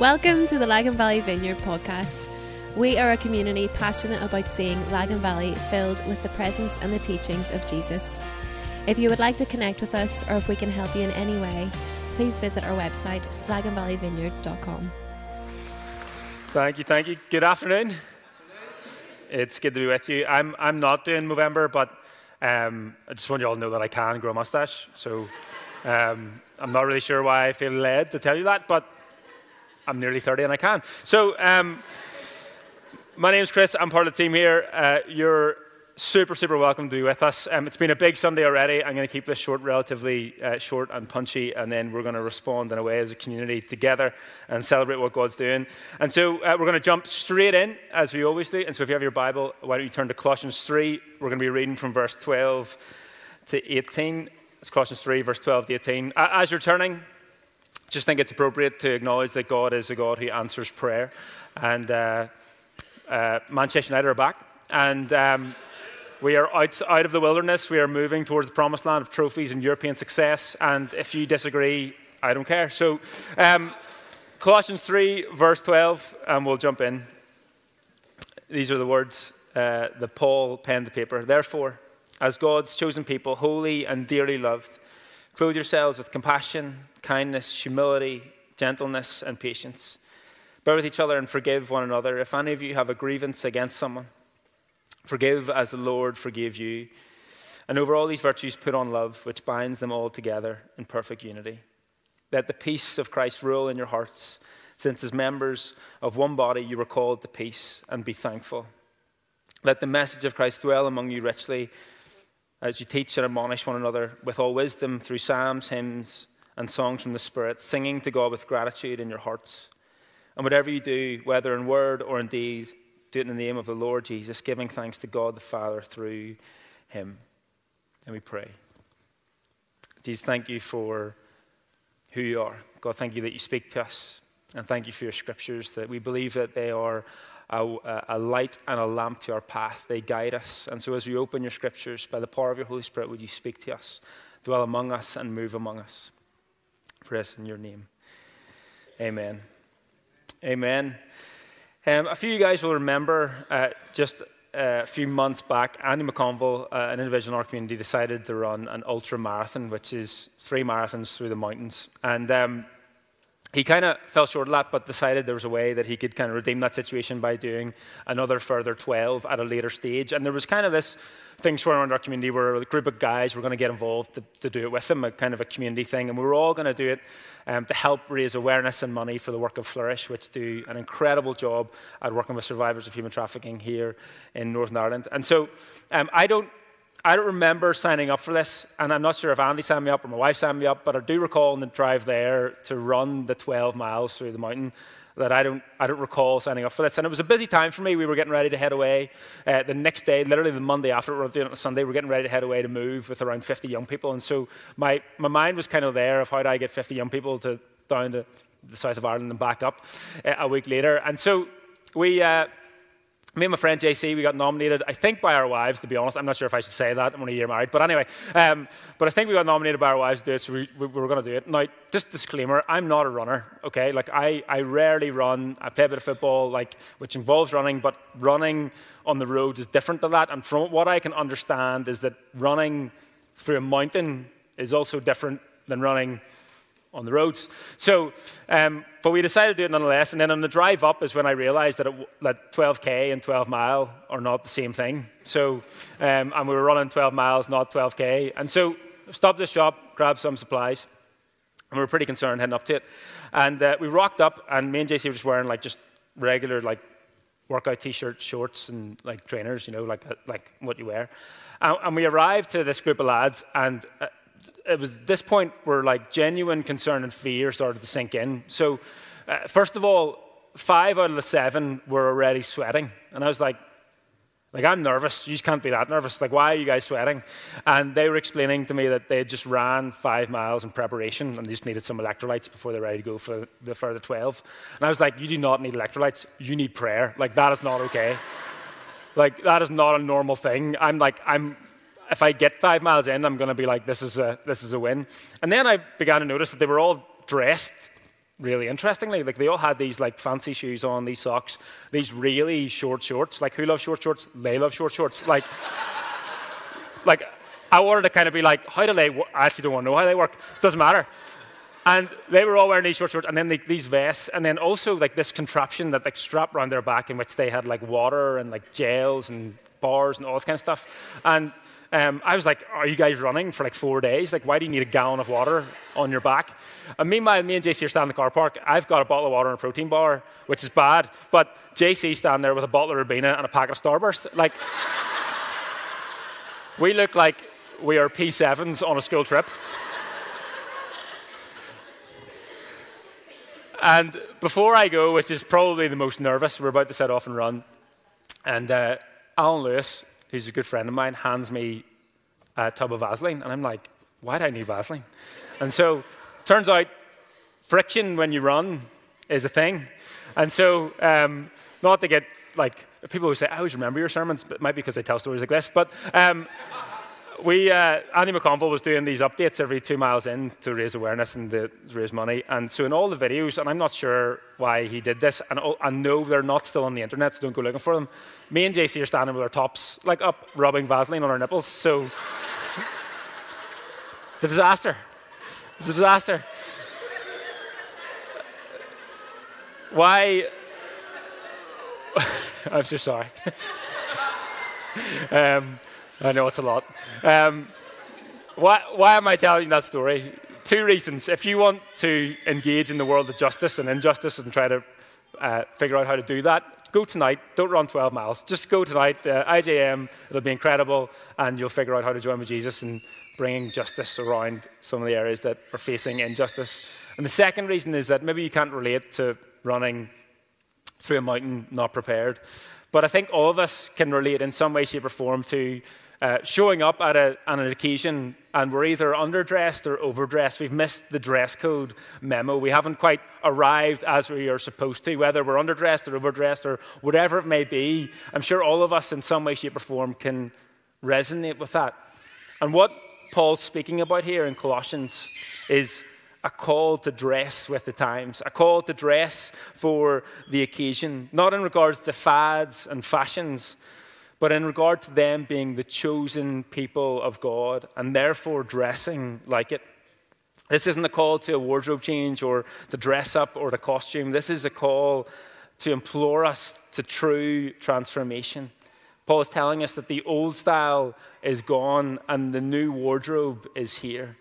Welcome to the Lagan Valley Vineyard podcast. We are a community passionate about seeing Lagan Valley filled with the presence and the teachings of Jesus. If you would like to connect with us or if we can help you in any way, please visit our website, laganvalleyvineyard.com. Thank you, thank you. Good afternoon. It's good to be with you. I'm, I'm not doing Movember, but um, I just want you all to know that I can grow a mustache. So um, I'm not really sure why I feel led to tell you that, but I'm nearly 30 and I can. So, um, my name's Chris. I'm part of the team here. Uh, you're super, super welcome to be with us. Um, it's been a big Sunday already. I'm going to keep this short, relatively uh, short and punchy, and then we're going to respond in a way as a community together and celebrate what God's doing. And so uh, we're going to jump straight in, as we always do. And so if you have your Bible, why don't you turn to Colossians 3? We're going to be reading from verse 12 to 18. It's Colossians 3, verse 12 to 18. As you're turning, just think it's appropriate to acknowledge that God is a God who answers prayer. And uh, uh, Manchester United are back. And um, we are out, out of the wilderness. We are moving towards the promised land of trophies and European success. And if you disagree, I don't care. So, um, Colossians 3, verse 12, and we'll jump in. These are the words uh, that Paul penned the paper. Therefore, as God's chosen people, holy and dearly loved, clothe yourselves with compassion kindness, humility, gentleness, and patience. Bear with each other and forgive one another. If any of you have a grievance against someone, forgive as the Lord forgave you. And over all these virtues, put on love, which binds them all together in perfect unity. Let the peace of Christ rule in your hearts, since as members of one body you were called to peace, and be thankful. Let the message of Christ dwell among you richly as you teach and admonish one another with all wisdom through psalms, hymns, and songs from the Spirit, singing to God with gratitude in your hearts. And whatever you do, whether in word or in deed, do it in the name of the Lord Jesus, giving thanks to God the Father through him. And we pray. Jesus, thank you for who you are. God, thank you that you speak to us. And thank you for your scriptures, that we believe that they are a, a, light and a lamp to our path. They guide us. And so as we open your scriptures, by the power of your Holy Spirit, would you speak to us, dwell among us, and move among us? Press in your name. Amen. Amen. Um, a few of you guys will remember uh, just a few months back, Andy McConville, uh, an individual in our community, decided to run an ultra marathon, which is three marathons through the mountains. And um, he kind of fell short of that, but decided there was a way that he could kind of redeem that situation by doing another further 12 at a later stage. And there was kind of this thing swirling around our community where a group of guys were going to get involved to, to do it with them, a kind of a community thing. And we were all going to do it um, to help raise awareness and money for the work of Flourish, which do an incredible job at working with survivors of human trafficking here in Northern Ireland. And so um, I don't I don't remember signing up for this, and I'm not sure if Andy signed me up or my wife signed me up, but I do recall on the drive there to run the 12 miles through the mountain that I don't, I don't recall signing up for this. And it was a busy time for me. We were getting ready to head away. Uh, the next day, literally the Monday after, we were doing it on Sunday, we were getting ready to head away to move with around 50 young people. And so my, my mind was kind of there of how do I get 50 young people to down to the south of Ireland and back up uh, a week later. And so we, uh, me and my friend JC, we got nominated, I think by our wives, to be honest. I'm not sure if I should say that. I'm only a year married. But anyway, um, but I think we got nominated by our wives to do it, so we, we, we were going to do it. Now, just disclaimer, I'm not a runner, okay? Like, I, I rarely run. I play a bit of football, like, which involves running, but running on the roads is different to that. And from what I can understand is that running through a mountain is also different than running on the roads. So, um, but we decided to do it nonetheless. And then on the drive up is when I realized that, it, that 12K and 12 mile are not the same thing. So, um, and we were running 12 miles, not 12K. And so, stopped the shop, grabbed some supplies, and we were pretty concerned heading up to it. And uh, we rocked up, and me and JC were just wearing like just regular like workout t-shirts, shorts, and like trainers, you know, like like what you wear. And, and we arrived to this group of lads, and uh, it was this point where like genuine concern and fear started to sink in. So, uh, first of all, five out of the seven were already sweating, and I was like, like I'm nervous. You just can't be that nervous. Like, why are you guys sweating? And they were explaining to me that they just ran five miles in preparation and they just needed some electrolytes before they're ready to go for the further 12. And I was like, you do not need electrolytes. You need prayer. Like, that is not okay. like, that is not a normal thing. I'm like, I'm if I get five miles in, I'm going to be like, this is, a, this is a win. And then I began to notice that they were all dressed really interestingly. Like they all had these like fancy shoes on, these socks, these really short shorts. Like who loves short shorts? They love short shorts. Like, like I wanted to kind of be like, how do they? I actually don't want to know how they work. It doesn't matter. And they were all wearing these short shorts, and then these vests, and then also like this contraption that like strapped around their back, in which they had like water and like gels and bars and all this kind of stuff. And um, I was like, Are you guys running for like four days? Like, why do you need a gallon of water on your back? And meanwhile, me and JC are standing in the car park. I've got a bottle of water and a protein bar, which is bad, but JC's standing there with a bottle of Ribena and a packet of Starburst. Like, we look like we are P7s on a school trip. and before I go, which is probably the most nervous, we're about to set off and run. And uh, Alan Lewis, who's a good friend of mine, hands me a tub of Vaseline. And I'm like, why do I need Vaseline? And so, turns out, friction when you run is a thing. And so, um, not to get like, people who say, I always remember your sermons, but it might be because I tell stories like this. But um, we, uh, Andy McConville was doing these updates every two miles in to raise awareness and to raise money. And so in all the videos, and I'm not sure why he did this, and I know they're not still on the internet, so don't go looking for them. Me and JC are standing with our tops like up, rubbing Vaseline on our nipples. So it's a disaster. It's a disaster. Why? I'm so sorry. um, I know it's a lot. Um, why, why am I telling that story? Two reasons. If you want to engage in the world of justice and injustice and try to uh, figure out how to do that, go tonight. Don't run 12 miles. Just go tonight. Uh, IJM, it'll be incredible, and you'll figure out how to join with Jesus and bringing justice around some of the areas that are facing injustice. And the second reason is that maybe you can't relate to running through a mountain not prepared. But I think all of us can relate in some way, shape, or form to uh, showing up at, a, at, an occasion and we're either underdressed or overdressed. We've missed the dress code memo. We haven't quite arrived as we are supposed to, whether we're underdressed or overdressed or whatever it may be. I'm sure all of us in some way, shape, or form can resonate with that. And what Paul's speaking about here in Colossians is a call to dress with the times, a call to dress for the occasion, not in regards to fads and fashions, but in regard to them being the chosen people of God and therefore dressing like it. This isn't a call to a wardrobe change or to dress up or to costume. This is a call to implore us to true transformation. Paul is telling us that the old style is gone and the new wardrobe is here.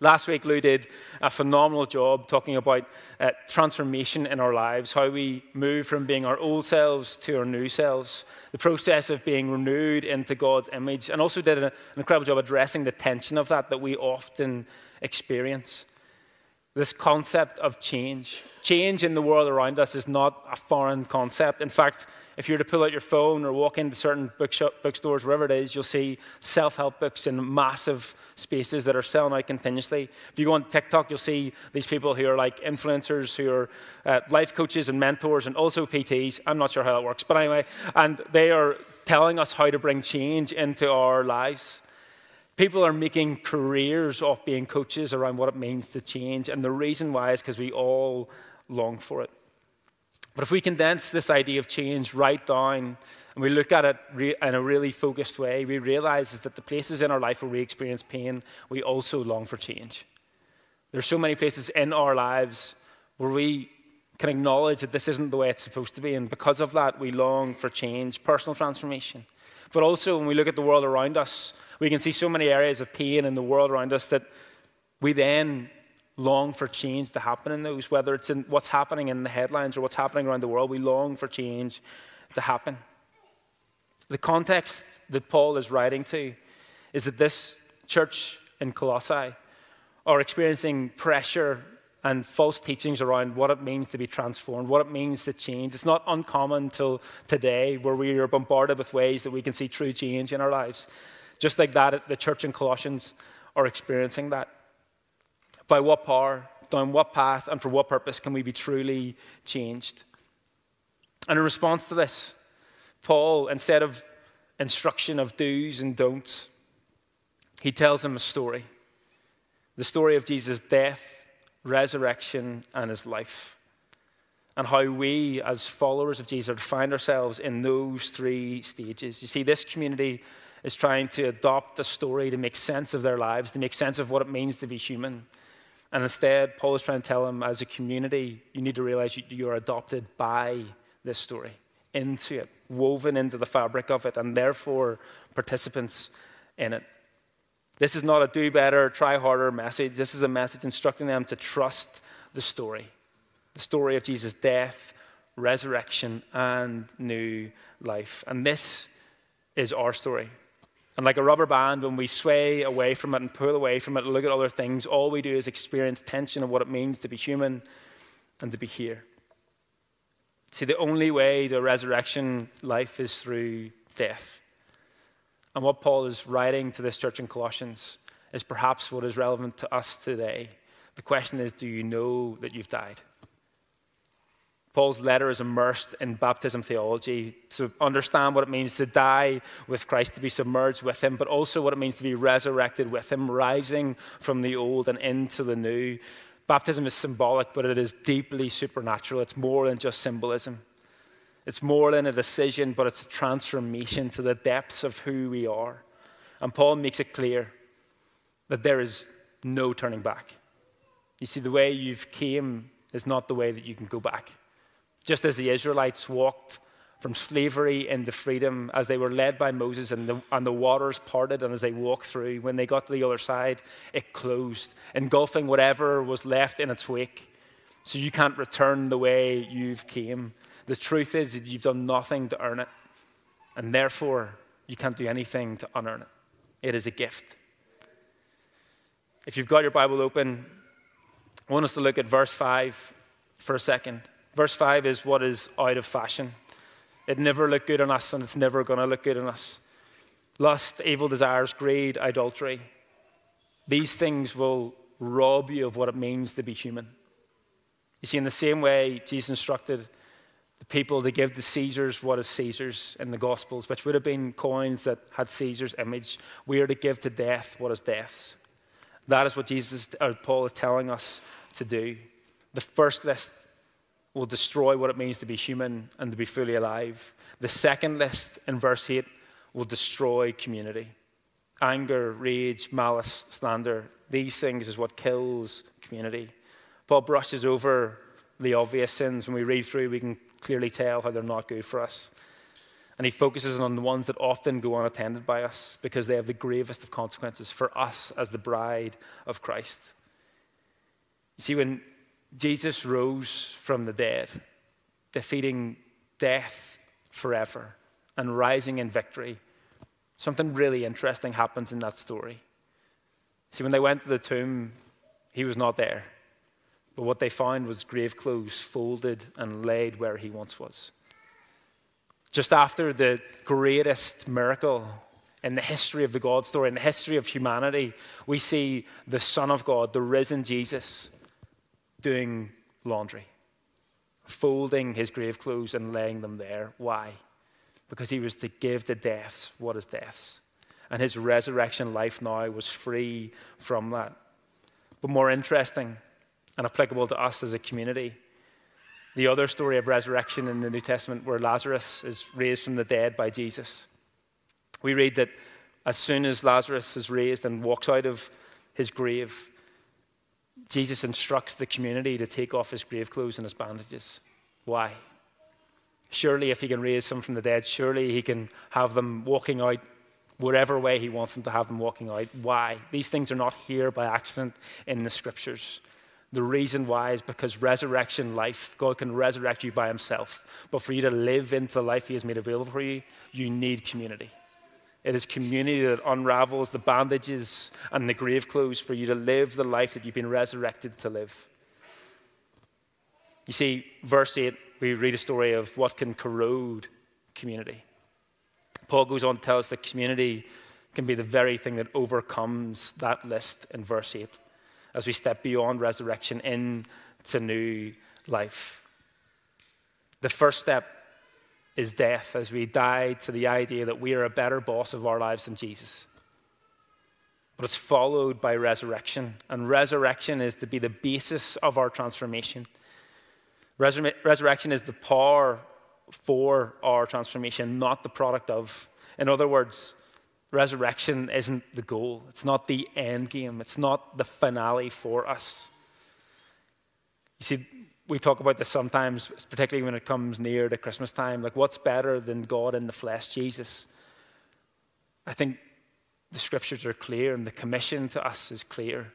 Last week, Lou did a phenomenal job talking about uh, transformation in our lives, how we move from being our old selves to our new selves, the process of being renewed into God's image, and also did an incredible job addressing the tension of that that we often experience. This concept of change. Change in the world around us is not a foreign concept. In fact, if you were to pull out your phone or walk into certain bookshop, bookstores, wherever it is, you'll see self help books in massive spaces that are selling out continuously. If you go on TikTok, you'll see these people who are like influencers, who are uh, life coaches and mentors, and also PTs. I'm not sure how that works, but anyway, and they are telling us how to bring change into our lives. People are making careers off being coaches around what it means to change, and the reason why is because we all long for it. But if we condense this idea of change right down and we look at it in a really focused way, we realize is that the places in our life where we experience pain, we also long for change. There's so many places in our lives where we can acknowledge that this isn't the way it's supposed to be, and because of that, we long for change, personal transformation. But also, when we look at the world around us, we can see so many areas of pain in the world around us that we then long for change to happen in those, whether it's in what's happening in the headlines or what's happening around the world. We long for change to happen. The context that Paul is writing to is that this church in Colossae are experiencing pressure and false teachings around what it means to be transformed, what it means to change. It's not uncommon till today where we are bombarded with ways that we can see true change in our lives. Just like that, the church in Colossians are experiencing that. By what power, down what path, and for what purpose can we be truly changed? And in response to this, Paul, instead of instruction of do's and don'ts, he tells him a story the story of Jesus' death, resurrection, and his life. And how we, as followers of Jesus, find ourselves in those three stages. You see, this community is trying to adopt a story to make sense of their lives, to make sense of what it means to be human. And instead, Paul is trying to tell them, as a community, you need to realize you, are adopted by this story, into it, woven into the fabric of it, and therefore participants in it. This is not a do better, try harder message. This is a message instructing them to trust the story the story of Jesus' death, resurrection, and new life. And this is our story. And like a rubber band, when we sway away from it and pull away from it and look at other things, all we do is experience tension of what it means to be human and to be here. See, the only way to resurrection life is through death. And what Paul is writing to this church in Colossians is perhaps what is relevant to us today. The question is do you know that you've died? Paul's letter is immersed in baptism theology to understand what it means to die with Christ, to be submerged with Him, but also what it means to be resurrected with Him, rising from the old and into the new. Baptism is symbolic, but it is deeply supernatural. It's more than just symbolism. It's more than a decision, but it's a transformation to the depths of who we are. And Paul makes it clear that there is no turning back. You see, the way you've came is not the way that you can go back. Just as the Israelites walked from slavery into freedom as they were led by Moses and the, and the waters parted, and as they walked through, when they got to the other side, it closed, engulfing whatever was left in its wake. So you can't return the way you've came. The truth is that you've done nothing to earn it, and therefore you can't do anything to unearn it. It is a gift. If you've got your Bible open, I want us to look at verse 5 for a second. Verse 5 is what is out of fashion. It never looked good on us, and it's never going to look good on us. Lust, evil desires, greed, adultery. These things will rob you of what it means to be human. You see, in the same way, Jesus instructed the people to give the Caesar's what is Caesar's in the Gospels, which would have been coins that had Caesar's image. We are to give to death what is death's. That is what Jesus or Paul is telling us to do. The first list will destroy what it means to be human and to be fully alive. The second list in verse 8 will destroy community. Anger, rage, malice, slander, these things is what kills community. Paul brushes over the obvious sins. When we read through, we can clearly tell how they're not good for us. And he focuses on the ones that often go unattended by us because they have the gravest of consequences for us as the bride of Christ. You see, when Jesus rose from the dead, defeating death forever and rising in victory, something really interesting happens in that story. See, when they went to the tomb, he was not there. But what they found was grave clothes folded and laid where he once was. Just after the greatest miracle in the history of the God story, in the history of humanity, we see the Son of God, the risen Jesus, doing laundry, folding his grave clothes and laying them there. Why? Because he was to give to deaths what is death's. And his resurrection life now was free from that. But more interesting, and applicable to us as a community. The other story of resurrection in the New Testament, where Lazarus is raised from the dead by Jesus. We read that as soon as Lazarus is raised and walks out of his grave, Jesus instructs the community to take off his grave clothes and his bandages. Why? Surely, if he can raise some from the dead, surely he can have them walking out whatever way he wants them to have them walking out. Why? These things are not here by accident in the scriptures. The reason why is because resurrection life, God can resurrect you by Himself. But for you to live into the life He has made available for you, you need community. It is community that unravels the bandages and the grave clothes for you to live the life that you've been resurrected to live. You see, verse 8, we read a story of what can corrode community. Paul goes on to tell us that community can be the very thing that overcomes that list in verse 8 as we step beyond resurrection into new life. The first step is death as we die to the idea that we are a better boss of our lives than Jesus. but it's followed by resurrection. And resurrection is to be the basis of our transformation. Resur- resurrection is the power for our transformation, not the product of. In other words, resurrection isn't the goal, it's not the end game, it's not the finale for us. You see, we talk about this sometimes, particularly when it comes near to Christmas time. Like, what's better than God in the flesh, Jesus? I think the scriptures are clear and the commission to us is clear.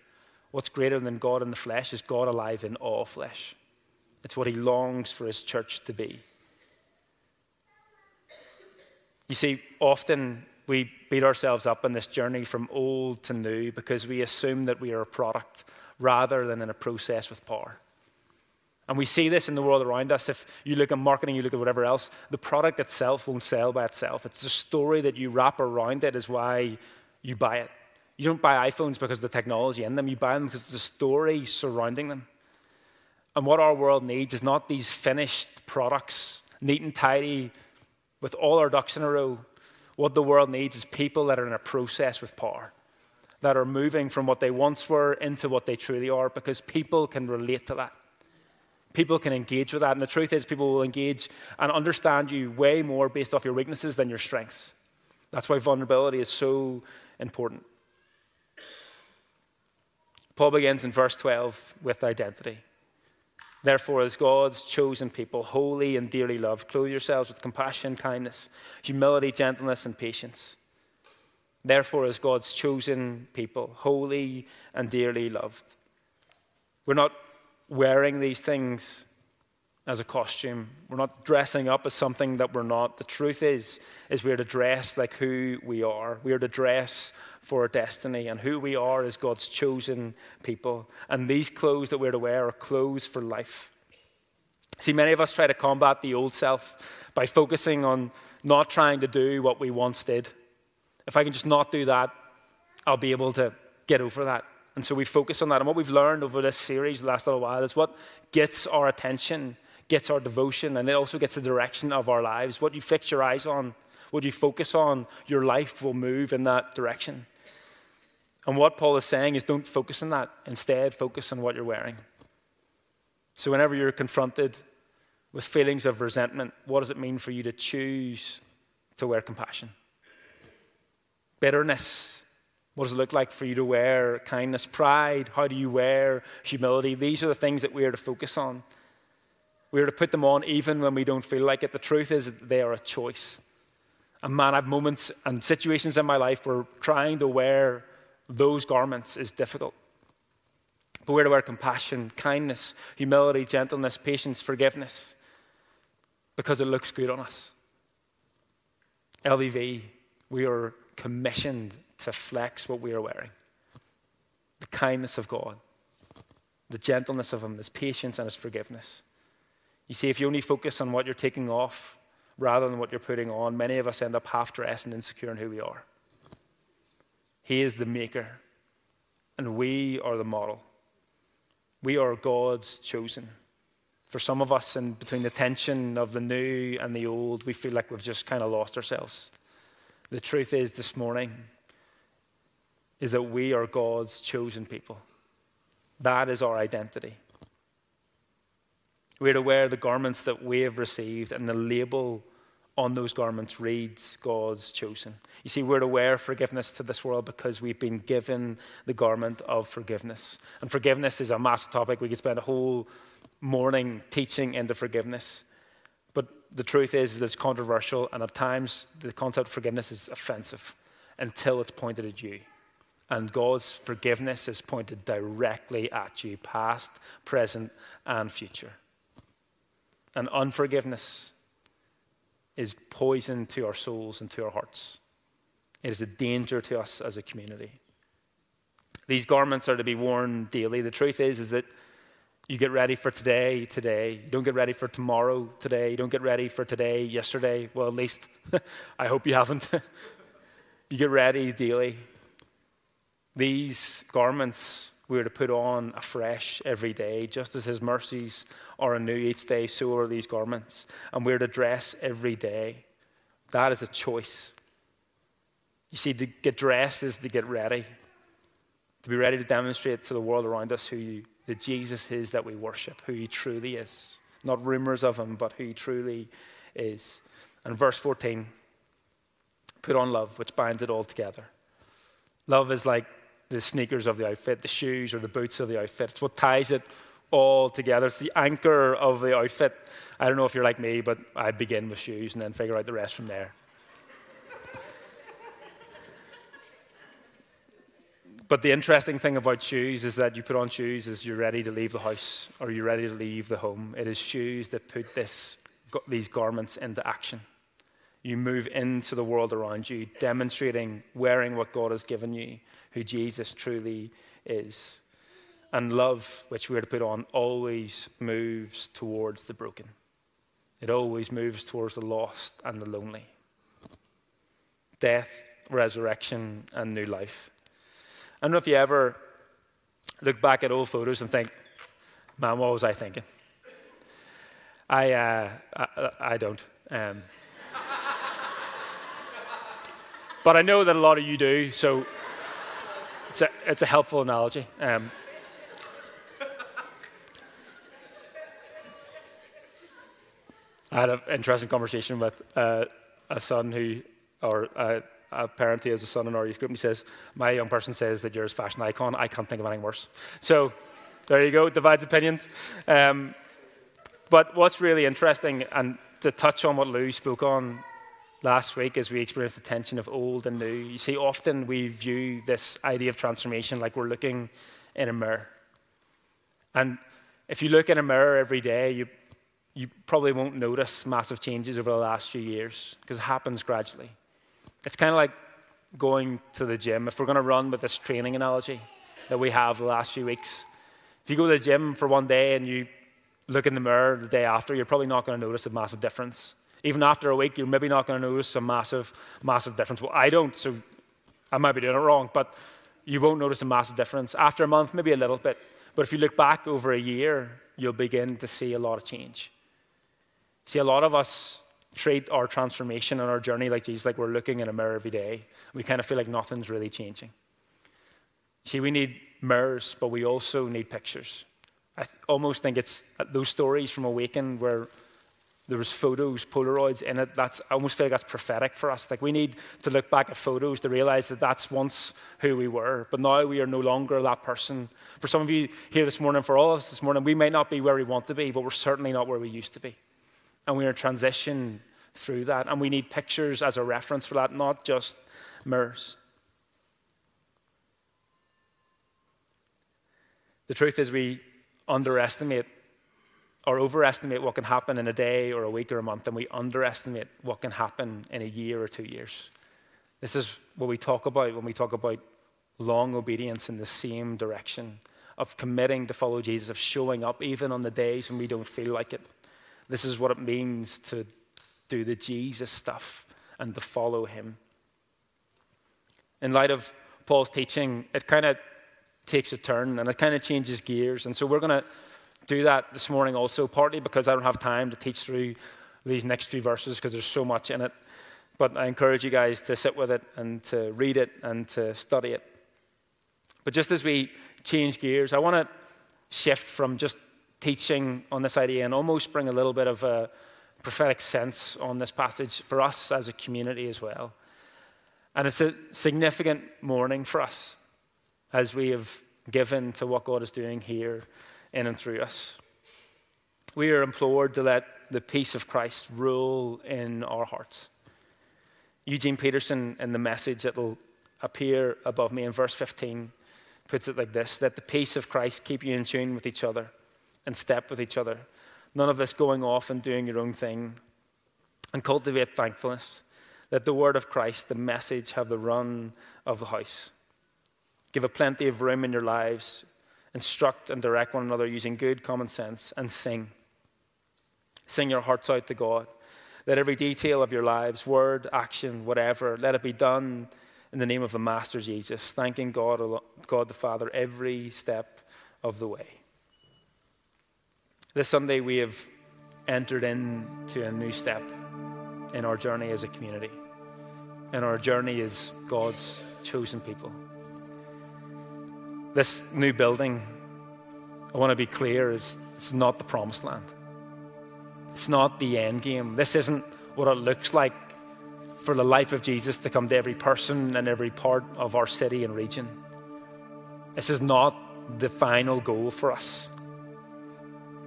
What's greater than God in the flesh is God alive in all flesh. It's what he longs for his church to be. You see, often we beat ourselves up in this journey from old to new because we assume that we are a product rather than in a process with power. And we see this in the world around us. If you look at marketing, you look at whatever else, the product itself won't sell by itself. It's the story that you wrap around it is why you buy it. You don't buy iPhones because of the technology in them, you buy them because of the story surrounding them. And what our world needs is not these finished products, neat and tidy, with all our ducks in a row. What the world needs is people that are in a process with power, that are moving from what they once were into what they truly are, because people can relate to that. People can engage with that. And the truth is, people will engage and understand you way more based off your weaknesses than your strengths. That's why vulnerability is so important. Paul begins in verse 12 with identity. Therefore, as God's chosen people, holy and dearly loved, clothe yourselves with compassion, kindness, humility, gentleness, and patience. Therefore, as God's chosen people, holy and dearly loved. We're not wearing these things as a costume. We're not dressing up as something that we're not. The truth is, is we're to dress like who we are. We are to dress for our destiny, and who we are is God's chosen people. And these clothes that we're to wear are clothes for life. See, many of us try to combat the old self by focusing on not trying to do what we once did. If I can just not do that, I'll be able to get over that. And so we focus on that. And what we've learned over this series the last little while is what gets our attention, gets our devotion, and it also gets the direction of our lives. What you fix your eyes on, what you focus on, your life will move in that direction. And what Paul is saying is don't focus on that. Instead, focus on what you're wearing. So whenever you're confronted with feelings of resentment, what does it mean for you to choose to wear compassion? Bitterness, what does it look like for you to wear kindness, pride? How do you wear humility? These are the things that we are to focus on. We are to put them on even when we don't feel like it. The truth is, they are a choice. And man, I have moments and situations in my life where trying to wear those garments is difficult. But we're to wear compassion, kindness, humility, gentleness, patience, forgiveness, because it looks good on us. LVV, we are commissioned to flex what we are wearing. The kindness of God, the gentleness of Him, His patience and His forgiveness. You see, if you only focus on what you're taking off rather than what you're putting on, many of us end up half dressed and insecure in who we are. He is the maker, and we are the model. We are God's chosen. For some of us, in between the tension of the new and the old, we feel like we've just kind of lost ourselves. The truth is, this morning, is that we are God's chosen people. That is our identity. We're to wear the garments that we have received, and the label on those garments reads God's chosen. You see, we're to wear forgiveness to this world because we've been given the garment of forgiveness. And forgiveness is a massive topic. We could spend a whole morning teaching into forgiveness. But the truth is, is it's controversial, and at times the concept of forgiveness is offensive until it's pointed at you. And God's forgiveness is pointed directly at you, past, present, and future. And unforgiveness is poison to our souls and to our hearts. It is a danger to us as a community. These garments are to be worn daily. The truth is, is that you get ready for today, today. You don't get ready for tomorrow, today. You don't get ready for today, yesterday. Well, at least I hope you haven't. you get ready daily. These garments we are to put on afresh every day, just as His mercies are anew each day, so are these garments. And we're to dress every day. That is a choice. You see, to get dressed is to get ready. to be ready to demonstrate to the world around us who you, the Jesus is that we worship, who he truly is. Not rumors of him, but who he truly is. And verse 14 put on love, which binds it all together. Love is like the sneakers of the outfit, the shoes or the boots of the outfit. It's what ties it all together. It's the anchor of the outfit. I don't know if you're like me, but I begin with shoes and then figure out the rest from there. But the interesting thing about shoes is that you put on shoes as you're ready to leave the house or you're ready to leave the home. It is shoes that put this, these garments into action. You move into the world around you, demonstrating, wearing what God has given you, who Jesus truly is. And love, which we're to put on, always moves towards the broken. It always moves towards the lost and the lonely. Death, resurrection, and new life. I don't know if you ever look back at old photos and think, man, what was I thinking? I, uh, I, I, don't. Um, but I know that a lot of you do, so it's a, it's a helpful analogy. Um, I had an interesting conversation with uh, a son who, or apparently as a son in our youth group, and he says, My young person says that you're a fashion icon. I can't think of anything worse. So there you go, divides opinions. Um, but what's really interesting, and to touch on what Lou spoke on last week as we experienced the tension of old and new, you see, often we view this idea of transformation like we're looking in a mirror. And if you look in a mirror every day, you, you probably won't notice massive changes over the last few years because it happens gradually. It's kind of like going to the gym. If we're going to run with this training analogy that we have the last few weeks, if you go to the gym for one day and you look in the mirror the day after, you're probably not going to notice a massive difference. Even after a week, you're maybe not going to notice a massive, massive difference. Well, I don't, so I might be doing it wrong, but you won't notice a massive difference. After a month, maybe a little bit. But if you look back over a year, you'll begin to see a lot of change. See, a lot of us treat our transformation and our journey like Jesus, like we're looking in a mirror every day. We kind of feel like nothing's really changing. See, we need mirrors, but we also need pictures. I th- almost think it's uh, those stories from Awaken where there was photos, Polaroids in it. That's I almost feel like that's prophetic for us. Like we need to look back at photos to realize that that's once who we were, but now we are no longer that person. For some of you here this morning, for all of us this morning, we may not be where we want to be, but we're certainly not where we used to be. And we're in transition through that. And we need pictures as a reference for that, not just mirrors. The truth is, we underestimate or overestimate what can happen in a day or a week or a month, and we underestimate what can happen in a year or two years. This is what we talk about when we talk about long obedience in the same direction of committing to follow Jesus, of showing up even on the days when we don't feel like it. This is what it means to do the Jesus stuff and to follow him. In light of Paul's teaching, it kind of takes a turn and it kind of changes gears. And so we're going to do that this morning also, partly because I don't have time to teach through these next few verses because there's so much in it. But I encourage you guys to sit with it and to read it and to study it. But just as we change gears, I want to shift from just teaching on this idea and almost bring a little bit of a prophetic sense on this passage for us as a community as well. And it's a significant morning for us as we have given to what God is doing here in and through us. We are implored to let the peace of Christ rule in our hearts. Eugene Peterson, in the message that will appear above me in verse 15, puts it like this that the peace of Christ keep you in tune with each other and step with each other. None of this going off and doing your own thing. And cultivate thankfulness. Let the word of Christ, the message, have the run of the house. Give a plenty of room in your lives. Instruct and direct one another using good common sense and sing. Sing your hearts out to God. Let every detail of your lives, word, action, whatever, let it be done in the name of the Master Jesus, thanking God, God the Father every step of the way. This Sunday, we have entered into a new step in our journey as a community, and our journey as God's chosen people. This new building, I want to be clear, is it's not the promised land. It's not the end game. This isn't what it looks like for the life of Jesus to come to every person and every part of our city and region. This is not the final goal for us,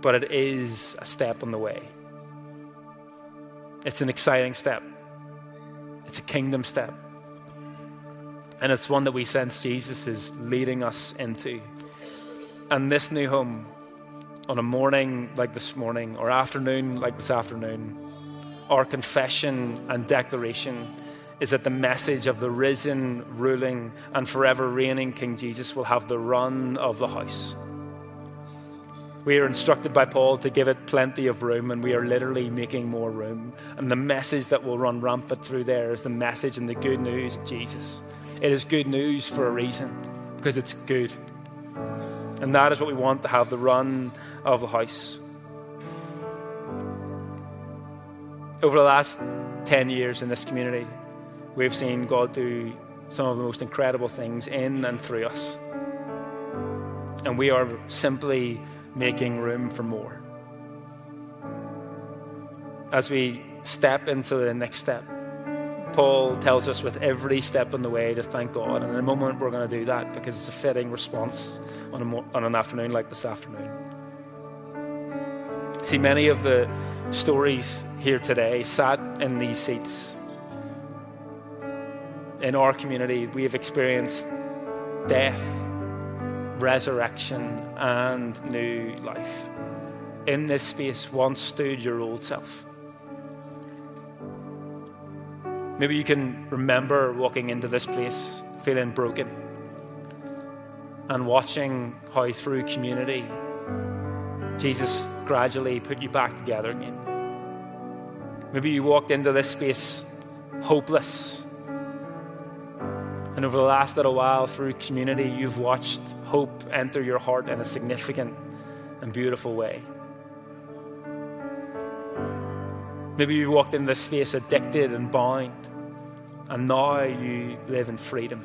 but it is a step on the way. It's an exciting step, it's a kingdom step. And it's one that we sense Jesus is leading us into. And this new home, on a morning like this morning, or afternoon like this afternoon, our confession and declaration is that the message of the risen, ruling, and forever reigning King Jesus will have the run of the house. We are instructed by Paul to give it plenty of room, and we are literally making more room. And the message that will run rampant through there is the message and the good news of Jesus. It is good news for a reason, because it's good. And that is what we want to have the run of the house. Over the last 10 years in this community, we've seen God do some of the most incredible things in and through us. And we are simply making room for more. As we step into the next step, Paul tells us with every step on the way to thank God. And in a moment, we're going to do that because it's a fitting response on, a on an afternoon like this afternoon. See, many of the stories here today sat in these seats. In our community, we have experienced death, resurrection, and new life. In this space once stood your old self. Maybe you can remember walking into this place feeling broken and watching how through community Jesus gradually put you back together again. Maybe you walked into this space hopeless. And over the last little while, through community, you've watched hope enter your heart in a significant and beautiful way. Maybe you walked in this space addicted and bound, and now you live in freedom.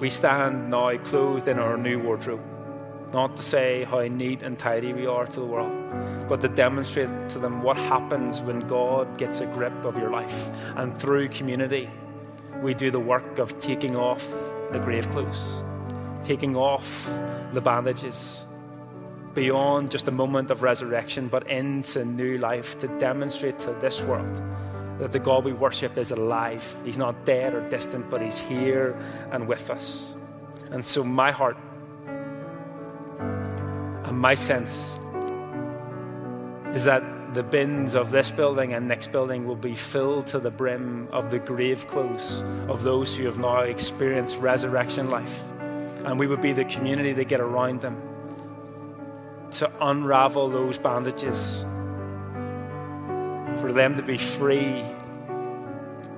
We stand now clothed in our new wardrobe, not to say how neat and tidy we are to the world, but to demonstrate to them what happens when God gets a grip of your life. And through community, we do the work of taking off the grave clothes, taking off the bandages, beyond just a moment of resurrection, but into new life to demonstrate to this world that the God we worship is alive. He's not dead or distant, but He's here and with us. And so, my heart and my sense is that the bins of this building and next building will be filled to the brim of the grave clothes of those who have now experienced resurrection life. And we would be the community that get around them to unravel those bandages for them to be free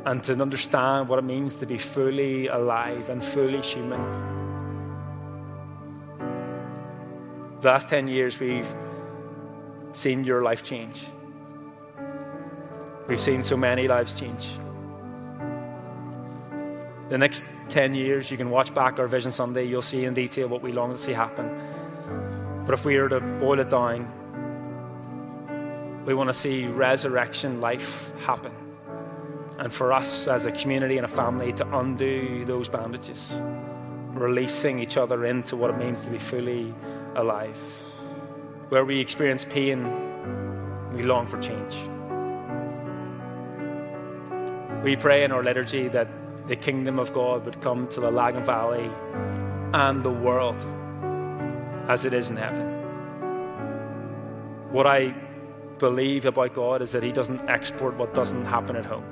and to understand what it means to be fully alive and fully human. The last 10 years, we've seen your life change. We've seen so many lives change. The next 10 years, you can watch back our Vision Sunday, you'll see in detail what we long to see happen. But if we were to boil it down, we want to see resurrection life happen. And for us as a community and a family to undo those bandages, releasing each other into what it means to be fully alive. Where we experience pain, we long for change. We pray in our liturgy that the kingdom of God would come to the Lagan Valley and the world as it is in heaven. What I believe about God is that He doesn't export what doesn't happen at home.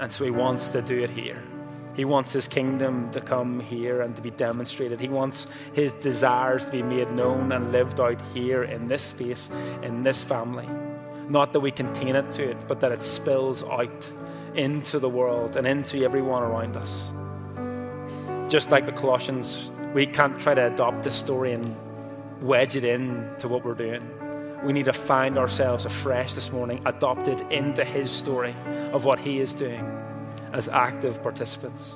And so He wants to do it here. He wants His kingdom to come here and to be demonstrated. He wants His desires to be made known and lived out here in this space, in this family. Not that we contain it to it, but that it spills out into the world and into everyone around us. Just like the Colossians, we can't try to adopt this story and wedge it in to what we're doing we need to find ourselves afresh this morning, adopted into His story of what He is doing. as active participants.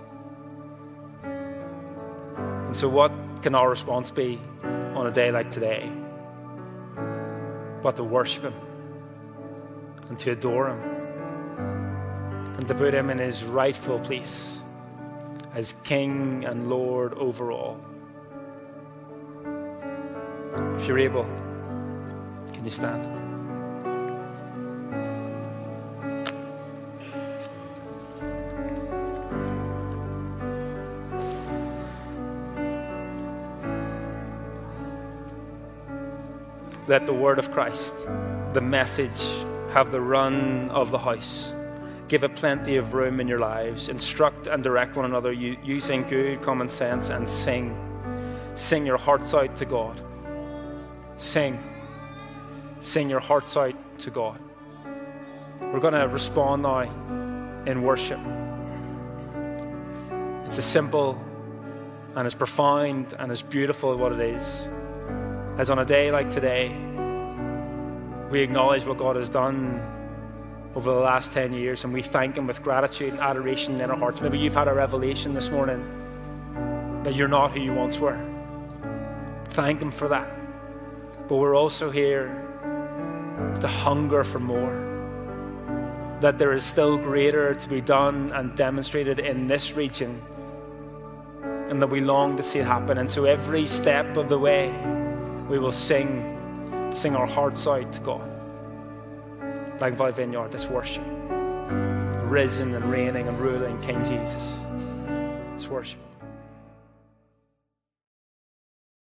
And so, what can our response be on a day like today? But to worship Him and to adore Him and to put Him in His rightful place as King and Lord over all. If you're able, can you stand? Let the word of Christ, the message, have the run of the house. Give it plenty of room in your lives. Instruct and direct one another using good common sense and sing. Sing your hearts out to God. Sing. Sing your hearts out to God. We're going to respond now in worship. It's as simple and as profound and as beautiful as what it is. As on a day like today, we acknowledge what God has done over the last 10 years and we thank Him with gratitude and adoration in our hearts. Maybe you've had a revelation this morning that you're not who you once were. Thank Him for that. But we're also here to hunger for more. That there is still greater to be done and demonstrated in this region, and that we long to see it happen. And so every step of the way, we will sing, sing our hearts out to God. Like Valley Vineyard, this worship. Risen and reigning and ruling King Jesus. This worship.